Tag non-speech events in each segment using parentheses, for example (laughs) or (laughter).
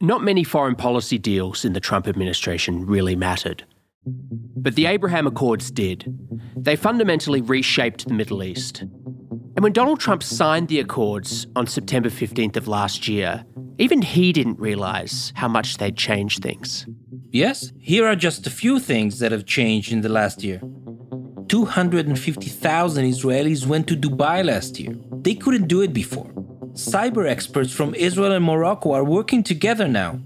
Not many foreign policy deals in the Trump administration really mattered. But the Abraham Accords did. They fundamentally reshaped the Middle East. And when Donald Trump signed the Accords on September 15th of last year, even he didn't realise how much they'd changed things. Yes, here are just a few things that have changed in the last year. 250,000 Israelis went to Dubai last year. They couldn't do it before. Cyber experts from Israel and Morocco are working together now.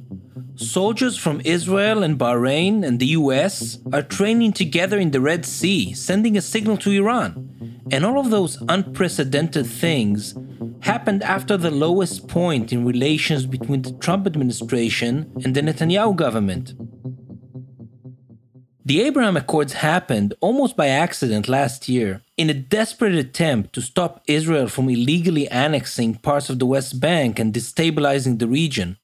Soldiers from Israel and Bahrain and the US are training together in the Red Sea, sending a signal to Iran. And all of those unprecedented things happened after the lowest point in relations between the Trump administration and the Netanyahu government. The Abraham Accords happened almost by accident last year in a desperate attempt to stop Israel from illegally annexing parts of the West Bank and destabilizing the region.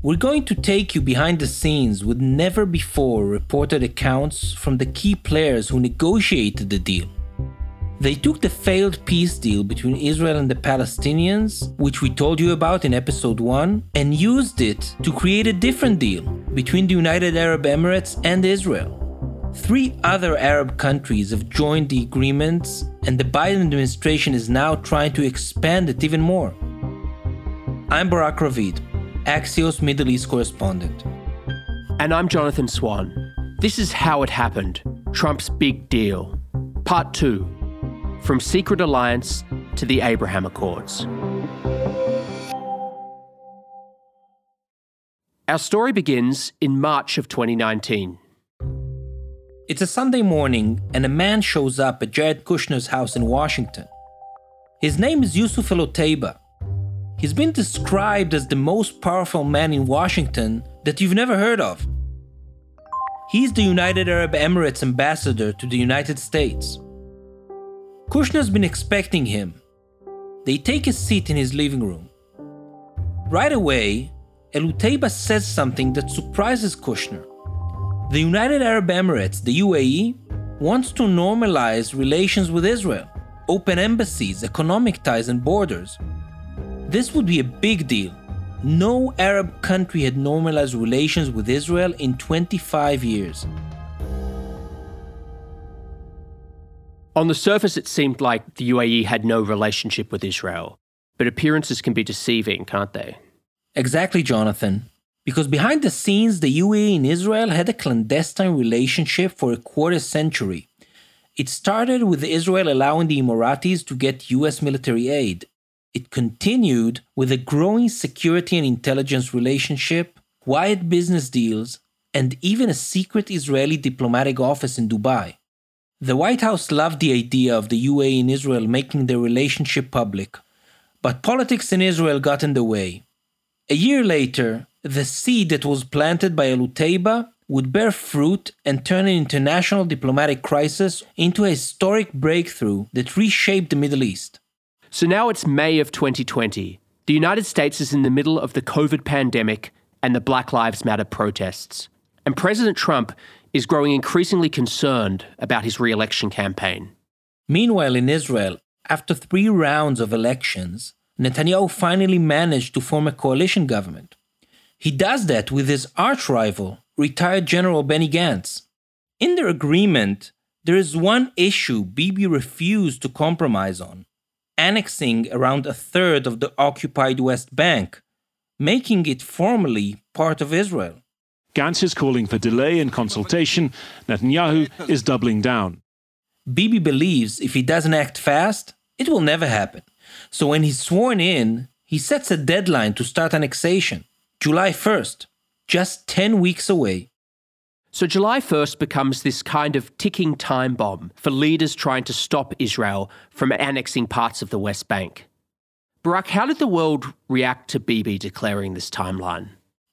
We're going to take you behind the scenes with never before reported accounts from the key players who negotiated the deal. They took the failed peace deal between Israel and the Palestinians, which we told you about in episode 1, and used it to create a different deal between the United Arab Emirates and Israel. Three other Arab countries have joined the agreements, and the Biden administration is now trying to expand it even more. I'm Barak Ravid, Axios Middle East correspondent. And I'm Jonathan Swan. This is how it happened Trump's big deal. Part 2 from Secret Alliance to the Abraham Accords. Our story begins in March of 2019. It's a Sunday morning, and a man shows up at Jared Kushner's house in Washington. His name is Yusuf Al Otaiba. He's been described as the most powerful man in Washington that you've never heard of. He's the United Arab Emirates ambassador to the United States. Kushner's been expecting him. They take a seat in his living room. Right away, Al Otaiba says something that surprises Kushner. The United Arab Emirates, the UAE, wants to normalize relations with Israel, open embassies, economic ties, and borders. This would be a big deal. No Arab country had normalized relations with Israel in 25 years. On the surface, it seemed like the UAE had no relationship with Israel, but appearances can be deceiving, can't they? Exactly, Jonathan. Because behind the scenes, the UAE and Israel had a clandestine relationship for a quarter century. It started with Israel allowing the Emiratis to get US military aid. It continued with a growing security and intelligence relationship, quiet business deals, and even a secret Israeli diplomatic office in Dubai. The White House loved the idea of the UAE and Israel making their relationship public, but politics in Israel got in the way. A year later, the seed that was planted by Al Otaiba would bear fruit and turn an international diplomatic crisis into a historic breakthrough that reshaped the Middle East. So now it's May of 2020. The United States is in the middle of the COVID pandemic and the Black Lives Matter protests. And President Trump is growing increasingly concerned about his re election campaign. Meanwhile, in Israel, after three rounds of elections, Netanyahu finally managed to form a coalition government. He does that with his arch rival, retired General Benny Gantz. In their agreement, there is one issue Bibi refused to compromise on annexing around a third of the occupied West Bank, making it formally part of Israel. Gantz is calling for delay in consultation. Netanyahu is doubling down. Bibi believes if he doesn't act fast, it will never happen. So when he's sworn in, he sets a deadline to start annexation July 1st, just 10 weeks away. So July 1st becomes this kind of ticking time bomb for leaders trying to stop Israel from annexing parts of the West Bank. Barak, how did the world react to Bibi declaring this timeline?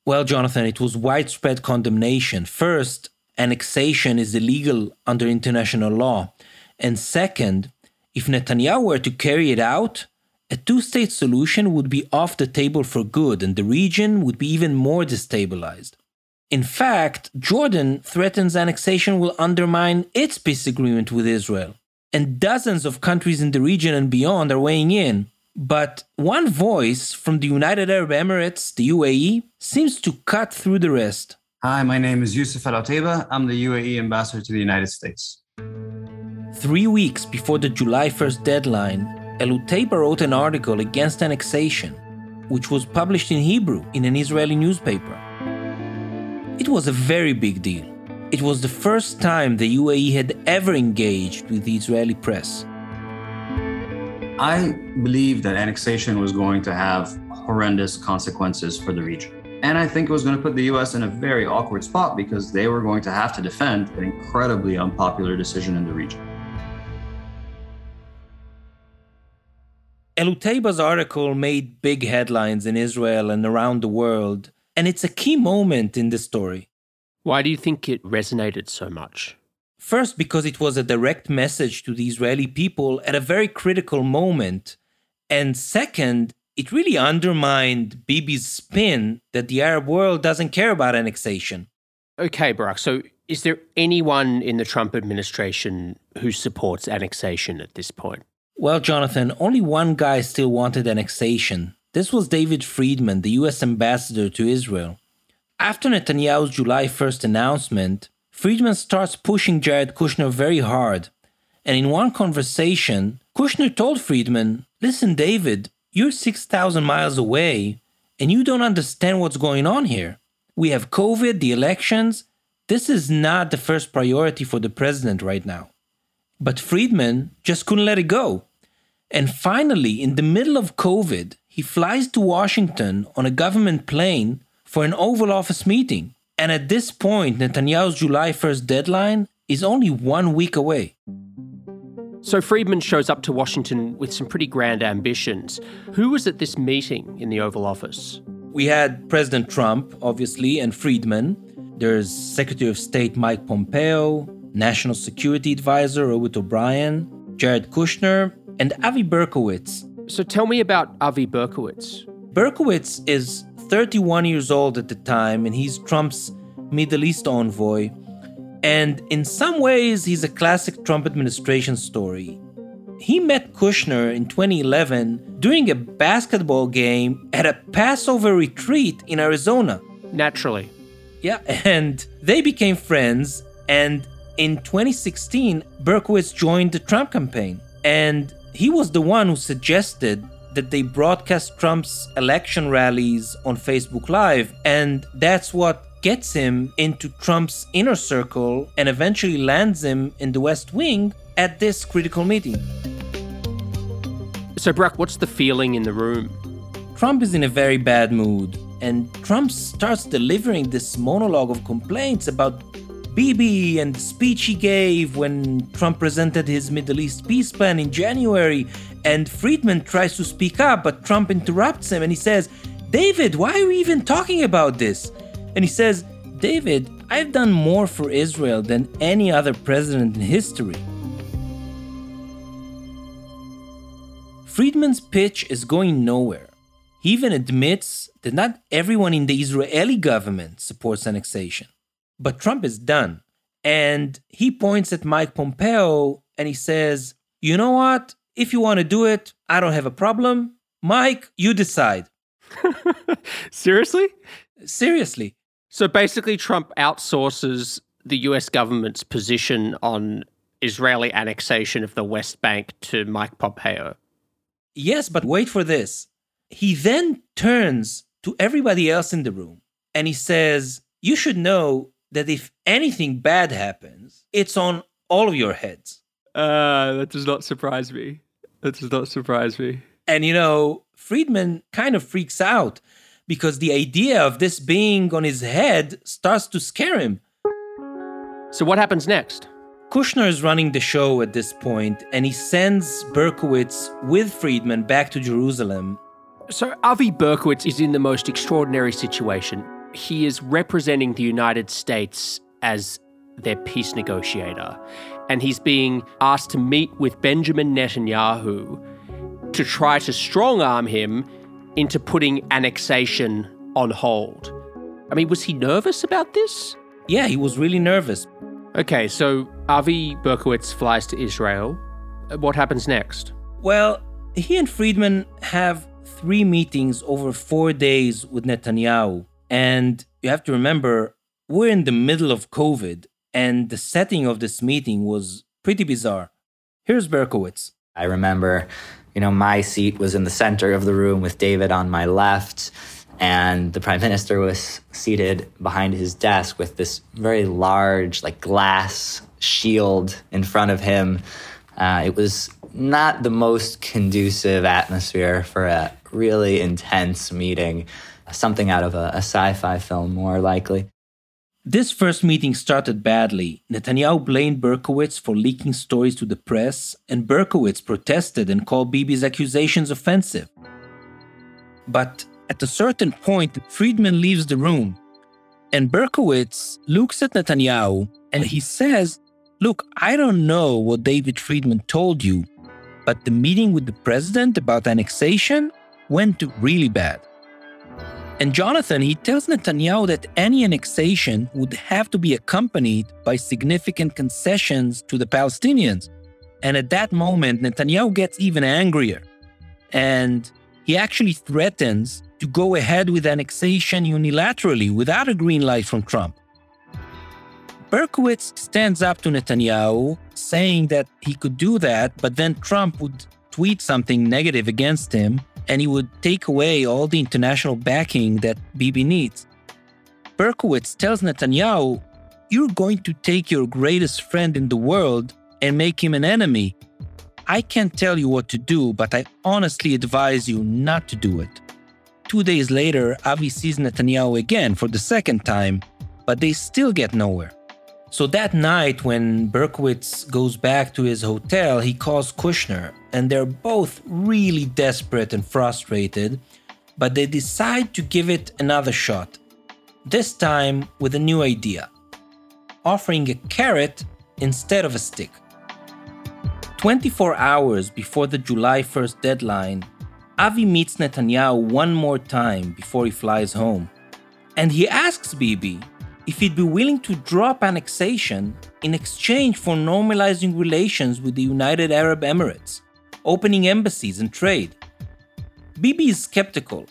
Well, Jonathan, it was widespread condemnation. First, annexation is illegal under international law. And second, if Netanyahu were to carry it out, a two state solution would be off the table for good and the region would be even more destabilized. In fact, Jordan threatens annexation will undermine its peace agreement with Israel. And dozens of countries in the region and beyond are weighing in, But one voice from the United Arab Emirates, the UAE, seems to cut through the rest. Hi, my name is Yusuf Al Otaiba. I'm the UAE ambassador to the United States. Three weeks before the July 1st deadline, Al Otaiba wrote an article against annexation, which was published in Hebrew in an Israeli newspaper. It was a very big deal. It was the first time the UAE had ever engaged with the Israeli press. I believe that annexation was going to have horrendous consequences for the region. And I think it was going to put the US in a very awkward spot because they were going to have to defend an incredibly unpopular decision in the region. Al Otaiba's article made big headlines in Israel and around the world, and it's a key moment in the story. Why do you think it resonated so much? First, because it was a direct message to the Israeli people at a very critical moment. And second, it really undermined Bibi's spin that the Arab world doesn't care about annexation. Okay, Barak. So, is there anyone in the Trump administration who supports annexation at this point? Well, Jonathan, only one guy still wanted annexation. This was David Friedman, the US ambassador to Israel. After Netanyahu's July 1st announcement, Friedman starts pushing Jared Kushner very hard. And in one conversation, Kushner told Friedman, Listen, David, you're 6,000 miles away and you don't understand what's going on here. We have COVID, the elections. This is not the first priority for the president right now. But Friedman just couldn't let it go. And finally, in the middle of COVID, he flies to Washington on a government plane for an Oval Office meeting. And at this point, Netanyahu's July 1st deadline is only one week away. So Friedman shows up to Washington with some pretty grand ambitions. Who was at this meeting in the Oval Office? We had President Trump, obviously, and Friedman. There's Secretary of State Mike Pompeo, National Security Advisor Robert O'Brien, Jared Kushner, and Avi Berkowitz. So tell me about Avi Berkowitz. Berkowitz is 31 years old at the time, and he's Trump's Middle East envoy. And in some ways, he's a classic Trump administration story. He met Kushner in 2011 during a basketball game at a Passover retreat in Arizona. Naturally. Yeah, (laughs) and they became friends. And in 2016, Berkowitz joined the Trump campaign. And he was the one who suggested that they broadcast Trump's election rallies on Facebook Live, and that's what gets him into Trump's inner circle and eventually lands him in the West Wing at this critical meeting. So, Barak, what's the feeling in the room? Trump is in a very bad mood, and Trump starts delivering this monologue of complaints about Bibi and the speech he gave when Trump presented his Middle East peace plan in January. And Friedman tries to speak up, but Trump interrupts him and he says, David, why are we even talking about this? And he says, David, I've done more for Israel than any other president in history. Friedman's pitch is going nowhere. He even admits that not everyone in the Israeli government supports annexation. But Trump is done. And he points at Mike Pompeo and he says, You know what? If you want to do it, I don't have a problem. Mike, you decide. (laughs) Seriously? Seriously. So basically, Trump outsources the US government's position on Israeli annexation of the West Bank to Mike Pompeo. Yes, but wait for this. He then turns to everybody else in the room and he says, You should know that if anything bad happens, it's on all of your heads. Uh, that does not surprise me. That does not surprise me. And you know, Friedman kind of freaks out because the idea of this being on his head starts to scare him. So, what happens next? Kushner is running the show at this point, and he sends Berkowitz with Friedman back to Jerusalem. So, Avi Berkowitz is in the most extraordinary situation he is representing the United States as their peace negotiator. And he's being asked to meet with Benjamin Netanyahu to try to strong arm him into putting annexation on hold. I mean, was he nervous about this? Yeah, he was really nervous. Okay, so Avi Berkowitz flies to Israel. Uh, what happens next? Well, he and Friedman have three meetings over four days with Netanyahu. And you have to remember, we're in the middle of COVID, and the setting of this meeting was pretty bizarre. Here's Berkowitz. I remember, you know, my seat was in the center of the room with David on my left, and the prime minister was seated behind his desk with this very large, like glass shield in front of him. Uh, it was not the most conducive atmosphere for a really intense meeting, something out of a, a sci fi film, more likely. This first meeting started badly. Netanyahu blamed Berkowitz for leaking stories to the press, and Berkowitz protested and called Bibi's accusations offensive. But at a certain point, Friedman leaves the room, and Berkowitz looks at Netanyahu and he says, Look, I don't know what David Friedman told you, but the meeting with the president about annexation went really bad. And Jonathan, he tells Netanyahu that any annexation would have to be accompanied by significant concessions to the Palestinians. And at that moment, Netanyahu gets even angrier. And he actually threatens to go ahead with annexation unilaterally without a green light from Trump. Berkowitz stands up to Netanyahu, saying that he could do that, but then Trump would tweet something negative against him and he would take away all the international backing that Bibi needs. Berkowitz tells Netanyahu, You're going to take your greatest friend in the world and make him an enemy. I can't tell you what to do, but I honestly advise you not to do it. Two days later, Avi sees Netanyahu again for the second time, but they still get nowhere. So that night, when Berkowitz goes back to his hotel, he calls Kushner, and they're both really desperate and frustrated, but they decide to give it another shot. This time with a new idea offering a carrot instead of a stick. 24 hours before the July 1st deadline, Avi meets Netanyahu one more time before he flies home. And he asks Bibi if he'd be willing to drop annexation in exchange for normalizing relations with the United Arab Emirates, opening embassies and trade. Bibi is skeptical.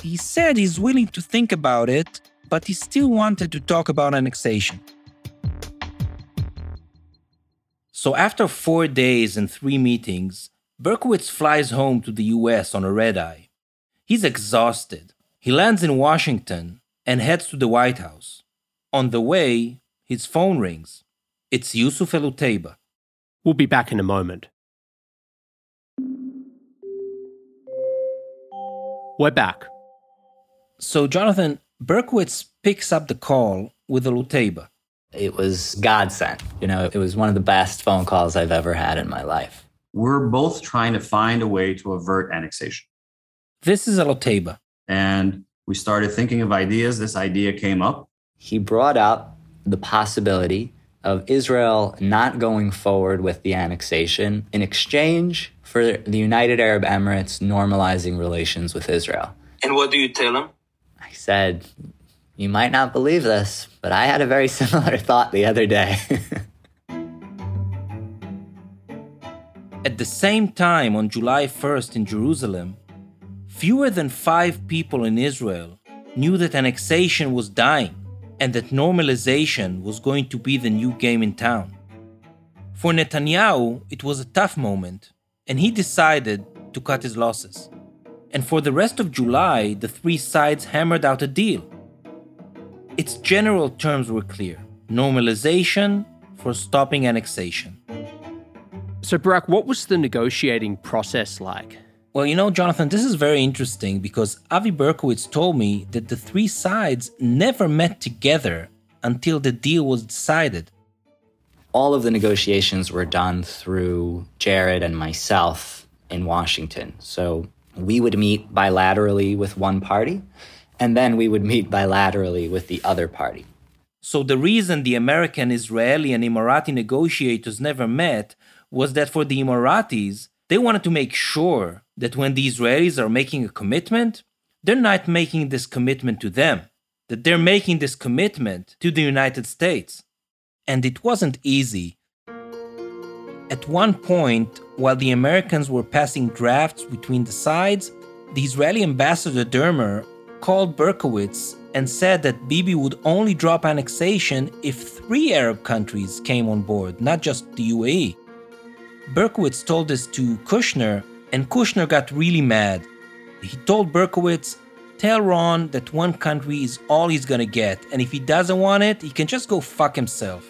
He said he's willing to think about it, but he still wanted to talk about annexation. So after four days and three meetings, Berkowitz flies home to the US on a red eye. He's exhausted. He lands in Washington and heads to the White House. On the way, his phone rings. It's Yusuf El We'll be back in a moment. We're back. So, Jonathan, Berkowitz picks up the call with Al Otaiba. It was God sent. You know, it was one of the best phone calls I've ever had in my life. We're both trying to find a way to avert annexation. This is Al Otaiba. And we started thinking of ideas. This idea came up he brought up the possibility of Israel not going forward with the annexation in exchange for the United Arab Emirates normalizing relations with Israel. And what do you tell him? I said, You might not believe this, but I had a very (laughs) similar thought the other day. (laughs) At the same time, on July 1st in Jerusalem, fewer than five people in Israel knew that annexation was dying and that normalization was going to be the new game in town. For Netanyahu, it was a tough moment, and he decided to cut his losses. And for the rest of July, the three sides hammered out a deal. Its general terms were clear normalization for stopping annexation. So, Barak, what was the negotiating process like? Well, you know, Jonathan, this is very interesting because Avi Berkowitz told me that the three sides never met together until the deal was decided. All of the negotiations were done through Jared and myself in Washington. So we would meet bilaterally with one party, and then we would meet bilaterally with the other party. So the reason the American, Israeli, and Emirati negotiators never met was that for the Emiratis, they wanted to make sure that when the Israelis are making a commitment, they're not making this commitment to them, that they're making this commitment to the United States. And it wasn't easy. At one point, while the Americans were passing drafts between the sides, the Israeli ambassador Dermer called Berkowitz and said that Bibi would only drop annexation if three Arab countries came on board, not just the UAE. Berkowitz told this to Kushner, and Kushner got really mad. He told Berkowitz, Tell Ron that one country is all he's gonna get, and if he doesn't want it, he can just go fuck himself.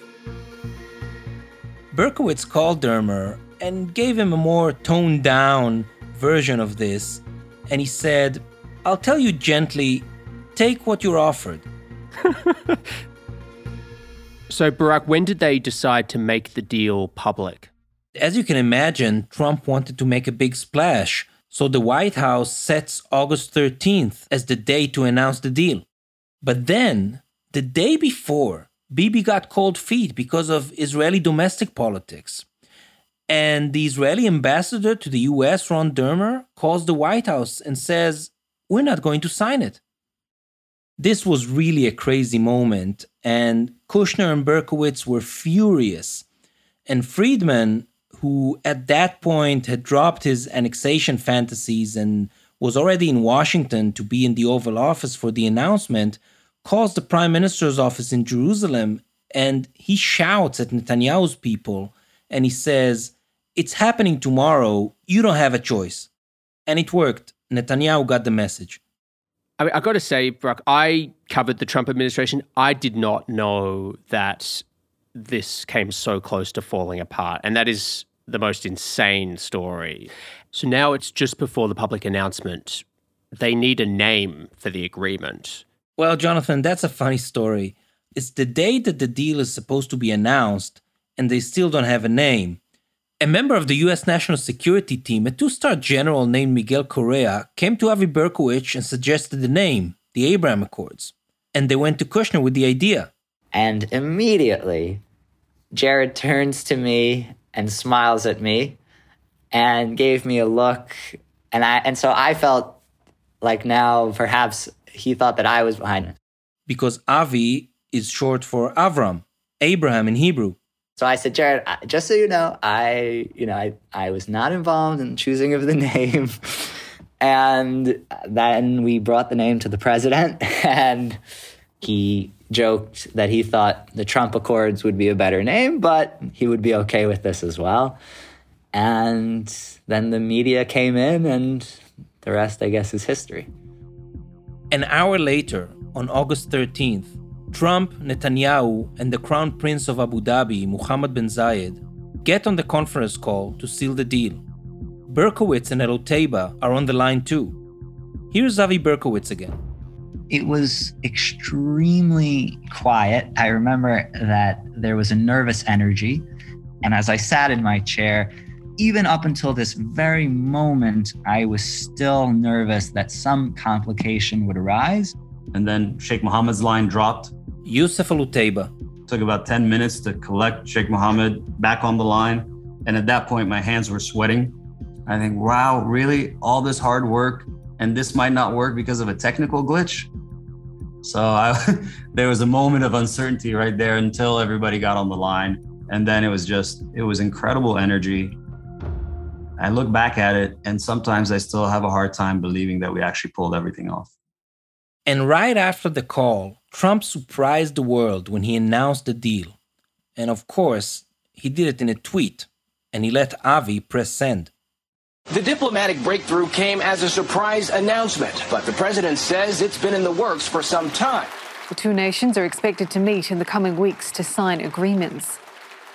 Berkowitz called Dermer and gave him a more toned down version of this, and he said, I'll tell you gently, take what you're offered. (laughs) so, Barak, when did they decide to make the deal public? As you can imagine, Trump wanted to make a big splash, so the White House sets August 13th as the day to announce the deal. But then, the day before, Bibi got cold feet because of Israeli domestic politics. And the Israeli ambassador to the US, Ron Dermer, calls the White House and says, We're not going to sign it. This was really a crazy moment, and Kushner and Berkowitz were furious. And Friedman, who at that point had dropped his annexation fantasies and was already in Washington to be in the Oval Office for the announcement, calls the Prime Minister's office in Jerusalem and he shouts at Netanyahu's people and he says, It's happening tomorrow. You don't have a choice. And it worked. Netanyahu got the message. I, mean, I got to say, Barak, I covered the Trump administration. I did not know that this came so close to falling apart. And that is the most insane story. So now it's just before the public announcement. They need a name for the agreement. Well, Jonathan, that's a funny story. It's the day that the deal is supposed to be announced, and they still don't have a name. A member of the US National Security Team, a two star general named Miguel Correa, came to Avi Berkowitz and suggested the name, the Abraham Accords. And they went to Kushner with the idea. And immediately, Jared turns to me and smiles at me and gave me a look. And I and so I felt like now perhaps he thought that I was behind it. Because Avi is short for Avram, Abraham in Hebrew. So I said, Jared, just so you know, I, you know, I, I was not involved in choosing of the (laughs) name. and then we brought the name to the president, (laughs) and he joked that he thought the Trump Accords would be a better name, but he would be okay with this as well. And then the media came in, and the rest, I guess, is history. An hour later, on August 13th, Trump, Netanyahu, and the Crown Prince of Abu Dhabi, Mohammed bin Zayed, get on the conference call to seal the deal. Berkowitz and Al Otaiba are on the line too. Here's Avi Berkowitz again. It was extremely quiet. I remember that there was a nervous energy. And as I sat in my chair, even up until this very moment, I was still nervous that some complication would arise. And then Sheikh Mohammed's line dropped. Yusuf Al Otaiba. Took about 10 minutes to collect Sheikh Mohammed back on the line. And at that point, my hands were sweating. I think, wow, really? All this hard work, and this might not work because of a technical glitch? So I, (laughs) there was a moment of uncertainty right there until everybody got on the line. And then it was just, it was incredible energy. I look back at it, and sometimes I still have a hard time believing that we actually pulled everything off. And right after the call, Trump surprised the world when he announced the deal. And of course, he did it in a tweet, and he let Avi press send. The diplomatic breakthrough came as a surprise announcement, but the president says it's been in the works for some time. The two nations are expected to meet in the coming weeks to sign agreements.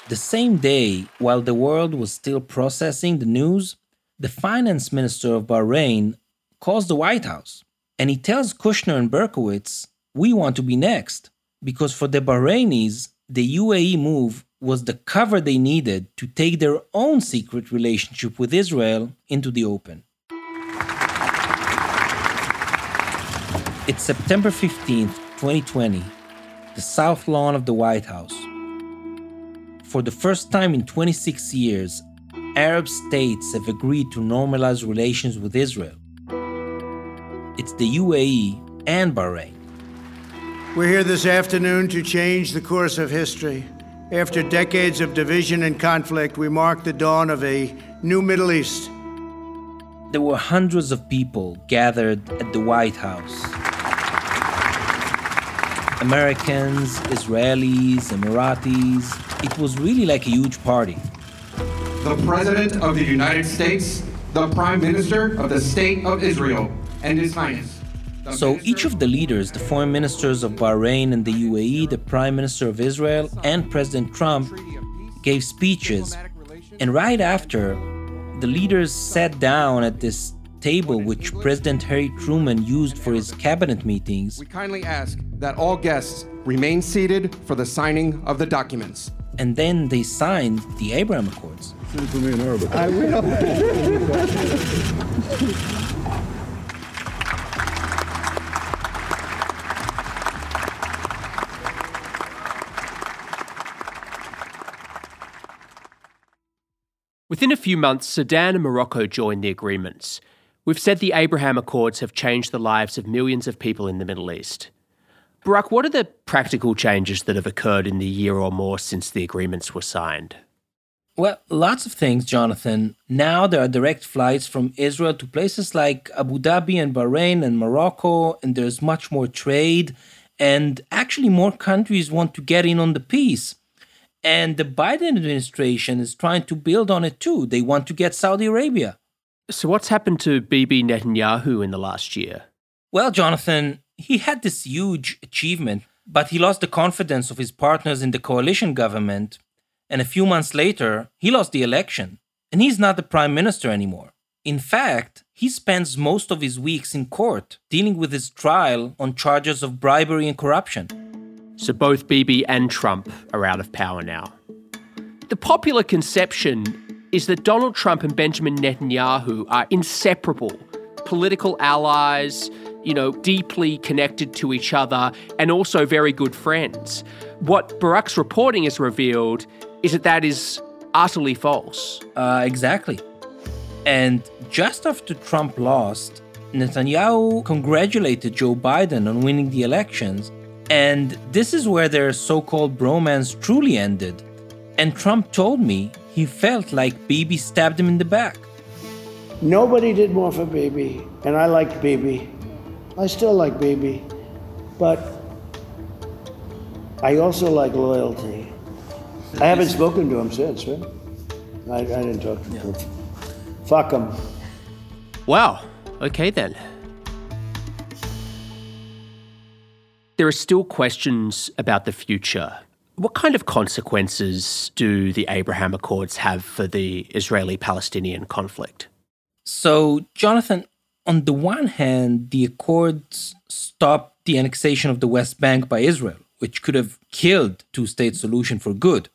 The same day, while the world was still processing the news, the finance minister of Bahrain calls the White House and he tells Kushner and Berkowitz, We want to be next. Because for the Bahrainis, the UAE move was the cover they needed to take their own secret relationship with Israel into the open. It's September 15th, 2020, the south lawn of the White House. For the first time in 26 years, Arab states have agreed to normalize relations with Israel. It's the UAE and Bahrain. We're here this afternoon to change the course of history. After decades of division and conflict, we mark the dawn of a new Middle East. There were hundreds of people gathered at the White House. Americans, Israelis, Emiratis. It was really like a huge party. The President of the United States, the Prime Minister of the State of Israel, and His Highness. So each of the leaders, the foreign ministers of Bahrain and the UAE, the Prime Minister of Israel, and President Trump, gave speeches. And right after, the leaders sat down at this table which President Harry Truman used for his cabinet meetings. We kindly ask that all guests remain seated for the signing of the documents. And then they signed the Abraham Accords. Send it me in Arabic. I will. (laughs) Within a few months, Sudan and Morocco joined the agreements. We've said the Abraham Accords have changed the lives of millions of people in the Middle East. Barak, what are the practical changes that have occurred in the year or more since the agreements were signed? Well, lots of things, Jonathan. Now there are direct flights from Israel to places like Abu Dhabi and Bahrain and Morocco, and there's much more trade. And actually, more countries want to get in on the peace. And the Biden administration is trying to build on it too. They want to get Saudi Arabia. So, what's happened to Bibi Netanyahu in the last year? Well, Jonathan, he had this huge achievement, but he lost the confidence of his partners in the coalition government. And a few months later, he lost the election. And he's not the prime minister anymore. In fact, he spends most of his weeks in court dealing with his trial on charges of bribery and corruption. So both Bibi and Trump are out of power now. The popular conception is that Donald Trump and Benjamin Netanyahu are inseparable political allies, you know, deeply connected to each other, and also very good friends. What Barak's reporting has revealed is that that is utterly false. Uh, exactly. And just after Trump lost, Netanyahu congratulated Joe Biden on winning the elections and this is where their so called bromance truly ended. And Trump told me he felt like Bibi stabbed him in the back. Nobody did more for Bibi, and I liked Bibi. I still like Bibi, but I also like loyalty. I haven't spoken to him since, right? I, I didn't talk to him. Fuck him. Wow. Okay then. There are still questions about the future. What kind of consequences do the Abraham Accords have for the Israeli Palestinian conflict? So, Jonathan, on the one hand, the Accords stopped the annexation of the West Bank by Israel, which could have killed two-state solution for good.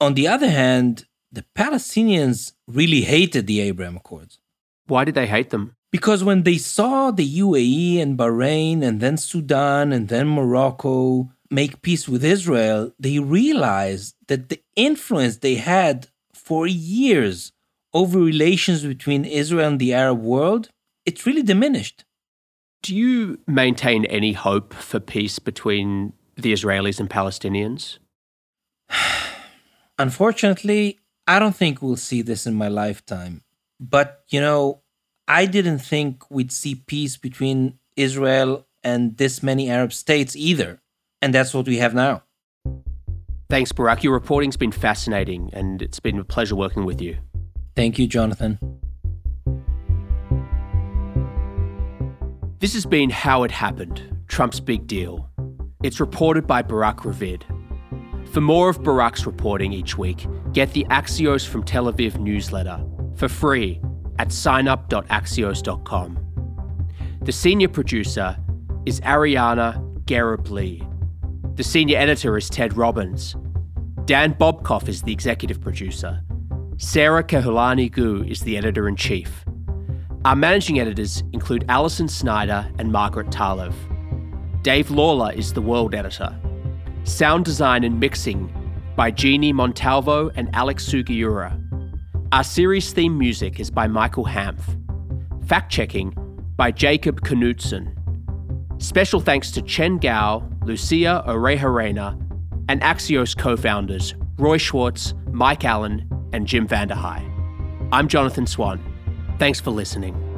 On the other hand, the Palestinians really hated the Abraham Accords. Why did they hate them? Because when they saw the UAE and Bahrain and then Sudan and then Morocco make peace with Israel, they realized that the influence they had for years over relations between Israel and the Arab world, it's really diminished. Do you maintain any hope for peace between the Israelis and Palestinians? (sighs) Unfortunately, I don't think we'll see this in my lifetime. But, you know, I didn't think we'd see peace between Israel and this many Arab states either. And that's what we have now. Thanks, Barak. Your reporting's been fascinating, and it's been a pleasure working with you. Thank you, Jonathan. This has been How It Happened Trump's Big Deal. It's reported by Barak Ravid. For more of Barak's reporting each week, get the Axios from Tel Aviv newsletter for free at signup.axios.com. The senior producer is Ariana Garib The senior editor is Ted Robbins. Dan Bobkoff is the executive producer. Sara Kehaulani Goo is the editor in chief. Our managing editors include Alison Snyder and Margaret Talev. Dave Lawler is the world editor. Sound design and mixing by Jeannie Montalvo and Alex Sugiura. Our series theme music is by Michael Hanf. Fact checking by Jacob Knudsen. Special thanks to Chen Gao, Lucia Orejarena, and Axios co founders Roy Schwartz, Mike Allen, and Jim VandeHei. I'm Jonathan Swan. Thanks for listening.